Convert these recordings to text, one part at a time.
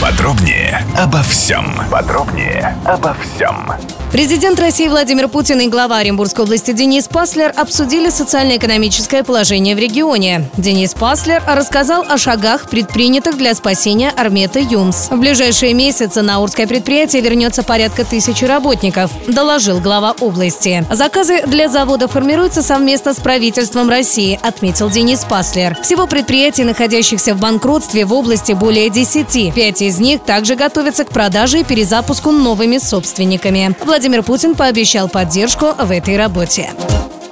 Подробнее обо всем. Подробнее обо всем. Президент России Владимир Путин и глава Оренбургской области Денис Паслер обсудили социально-экономическое положение в регионе. Денис Паслер рассказал о шагах, предпринятых для спасения Армета Юмс. В ближайшие месяцы на Урское предприятие вернется порядка тысячи работников, доложил глава области. Заказы для завода формируются совместно с правительством России, отметил Денис Паслер. Всего предприятий, находящихся в банкротстве в области более 10. Пять из них также готовятся к продаже и перезапуску новыми собственниками. Владимир Путин пообещал поддержку в этой работе.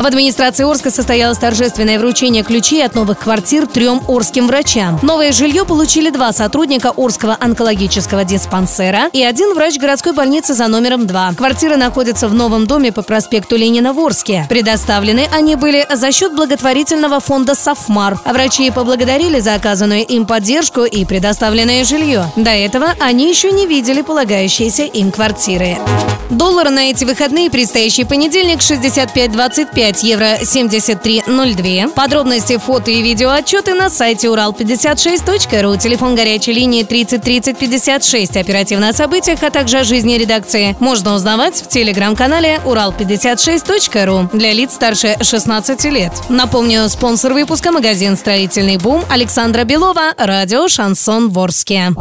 В администрации Орска состоялось торжественное вручение ключей от новых квартир трем орским врачам. Новое жилье получили два сотрудника Орского онкологического диспансера и один врач городской больницы за номером 2. Квартиры находятся в новом доме по проспекту Ленина в Орске. Предоставлены они были за счет благотворительного фонда «Софмар». Врачи поблагодарили за оказанную им поддержку и предоставленное жилье. До этого они еще не видели полагающиеся им квартиры. Доллар на эти выходные предстоящий понедельник 65.25 евро 73.02. Подробности, фото и видео отчеты на сайте урал56.ру. Телефон горячей линии 30 30 56. Оперативно о событиях, а также о жизни редакции можно узнавать в телеграм-канале урал56.ру для лиц старше 16 лет. Напомню, спонсор выпуска магазин «Строительный бум» Александра Белова, радио «Шансон Ворске».